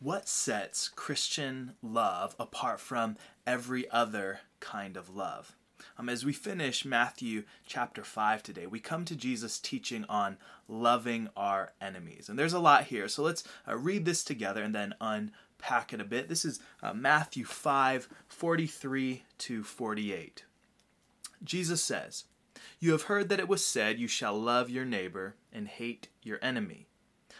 what sets Christian love apart from every other kind of love? Um, as we finish Matthew chapter 5 today, we come to Jesus' teaching on loving our enemies. And there's a lot here, so let's uh, read this together and then unpack it a bit. This is uh, Matthew 5 43 to 48. Jesus says, You have heard that it was said, You shall love your neighbor and hate your enemy.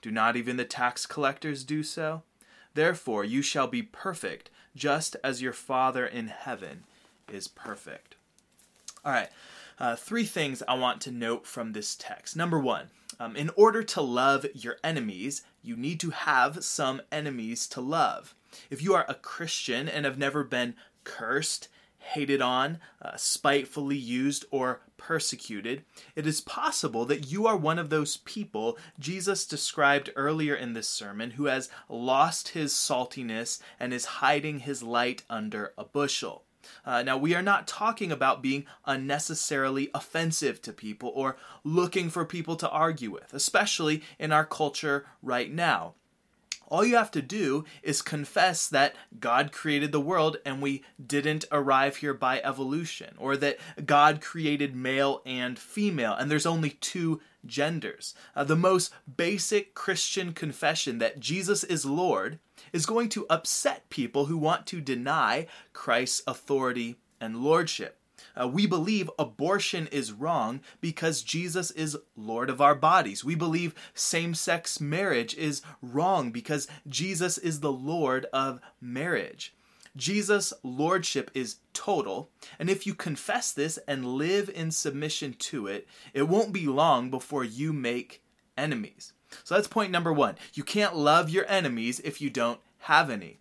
Do not even the tax collectors do so? Therefore you shall be perfect, just as your Father in heaven is perfect. All right, uh, three things I want to note from this text. Number one, um, in order to love your enemies, you need to have some enemies to love. If you are a Christian and have never been cursed, hated on, uh, spitefully used, or persecuted, it is possible that you are one of those people Jesus described earlier in this sermon who has lost his saltiness and is hiding his light under a bushel. Uh, now, we are not talking about being unnecessarily offensive to people or looking for people to argue with, especially in our culture right now. All you have to do is confess that God created the world and we didn't arrive here by evolution, or that God created male and female and there's only two genders. Uh, the most basic Christian confession that Jesus is Lord is going to upset people who want to deny Christ's authority and lordship. Uh, we believe abortion is wrong because Jesus is Lord of our bodies. We believe same sex marriage is wrong because Jesus is the Lord of marriage. Jesus' lordship is total, and if you confess this and live in submission to it, it won't be long before you make enemies. So that's point number one. You can't love your enemies if you don't have any.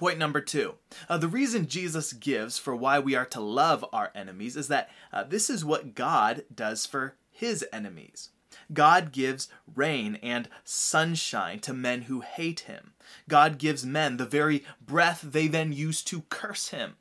Point number two. Uh, the reason Jesus gives for why we are to love our enemies is that uh, this is what God does for his enemies. God gives rain and sunshine to men who hate him. God gives men the very breath they then use to curse him.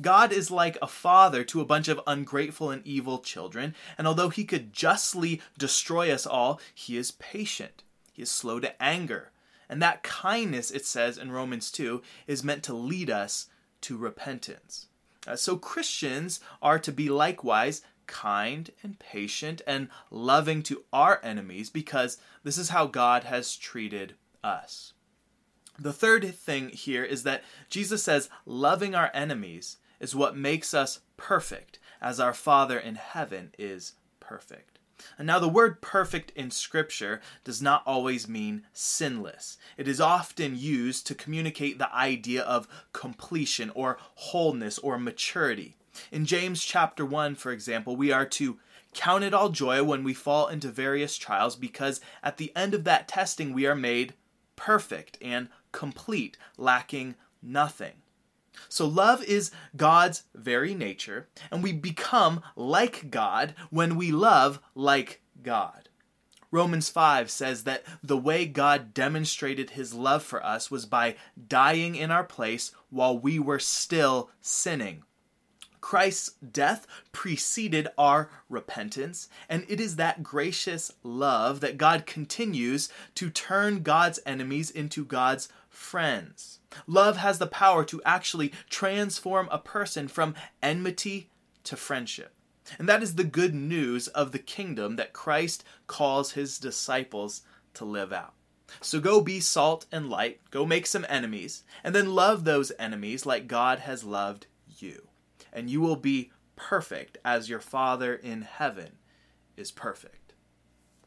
God is like a father to a bunch of ungrateful and evil children, and although he could justly destroy us all, he is patient. He is slow to anger, and that kindness, it says in Romans 2, is meant to lead us to repentance. Uh, so Christians are to be likewise kind and patient and loving to our enemies because this is how God has treated us. The third thing here is that Jesus says loving our enemies is what makes us perfect, as our Father in heaven is perfect. And now, the word perfect in Scripture does not always mean sinless. It is often used to communicate the idea of completion or wholeness or maturity. In James chapter 1, for example, we are to count it all joy when we fall into various trials because at the end of that testing we are made perfect and complete, lacking nothing. So, love is God's very nature, and we become like God when we love like God. Romans 5 says that the way God demonstrated his love for us was by dying in our place while we were still sinning. Christ's death preceded our repentance, and it is that gracious love that God continues to turn God's enemies into God's friends. Love has the power to actually transform a person from enmity to friendship. And that is the good news of the kingdom that Christ calls his disciples to live out. So go be salt and light, go make some enemies, and then love those enemies like God has loved you. And you will be perfect as your Father in heaven is perfect.